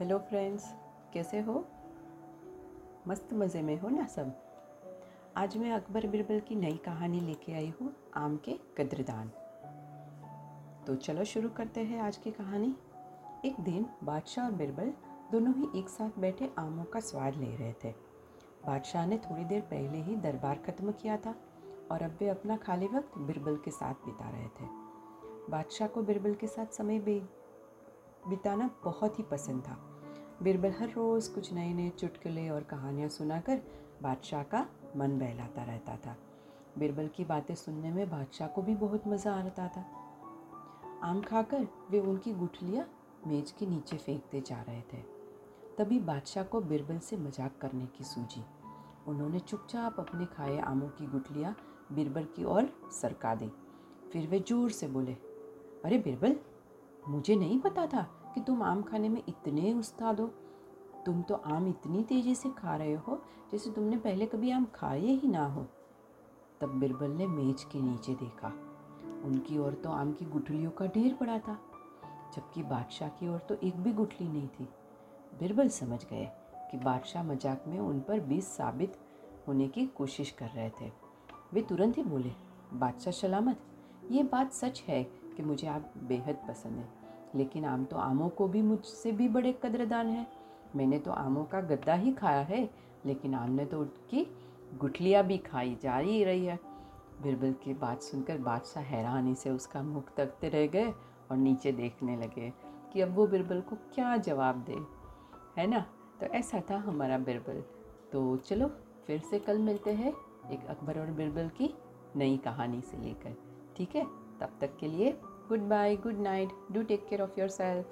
Hello friends, कैसे हो? मस्त मज़े में हो ना सब? आज मैं अकबर बिरबल की नई कहानी लेके आई हूँ, आम के कद्रदान। तो चलो शुरू करते हैं आज की कहानी। एक दिन बादशाह और बिरबल दोनों ही एक साथ बैठे आमों का स्वाद ले रहे थे। बादशाह ने थोड़ी देर पहले ही दरबार ख़त्म किया था और अब वे अपना खाली वक्त बिरबल के साथ बिता रहे थे। बादशाह को बिरबल के साथ समय बिताना बहुत ही पसंद था। बिरबल हर रोज़ कुछ नए नए चुटकुले और कहानियाँ सुनाकर बादशाह का मन बहलाता रहता था। बिरबल की बातें सुनने में बादशाह को भी बहुत मज़ा आ रहा था। आम खाकर वे उनकी गुठलियाँ मेज के नीचे फेंकते जा रहे थे। तभी बादशाह को बिरबल से मज़ाक करने की सूझी। उन्होंने चुपचाप अपने खाए आमों की गुठलियाँ बिरबल की ओर सरका दी। फिर वे ज़ोर से बोले, अरे बिरबल, मुझे नहीं पता था कि तुम आम खाने में इतने उस्ताद हो। तुम तो आम इतनी तेज़ी से खा रहे हो जैसे तुमने पहले कभी आम खाए ही ना हो। तब बिरबल ने मेज के नीचे देखा। उनकी ओर तो आम की गुठलियों का ढेर पड़ा था, जबकि बादशाह की ओर तो एक भी गुठली नहीं थी। बिरबल समझ गए कि बादशाह मज़ाक में उन पर बीस साबित होने की कोशिश कर रहे थे। वे तुरंत ही बोले, बादशाह सलामत, ये बात सच है कि मुझे आप बेहद पसंद है। लेकिन आम तो आमों को भी मुझसे भी बड़े कदरदान हैं। मैंने तो आमों का गद्दा ही खाया है, लेकिन आम ने तो उसकी गुठलियाँ भी खाई जा ही रही है। बिरबल की बात सुनकर बादशाह हैरानी से उसका मुख तकते रह गए और नीचे देखने लगे कि अब वो बिरबल को क्या जवाब दे। है ना? तो ऐसा था हमारा बिरबल। तो चलो, फिर से कल मिलते हैं एक अकबर और बिरबल की नई कहानी से लेकर। ठीक है? तब तक के लिए Goodbye, good night. Do take care of yourself.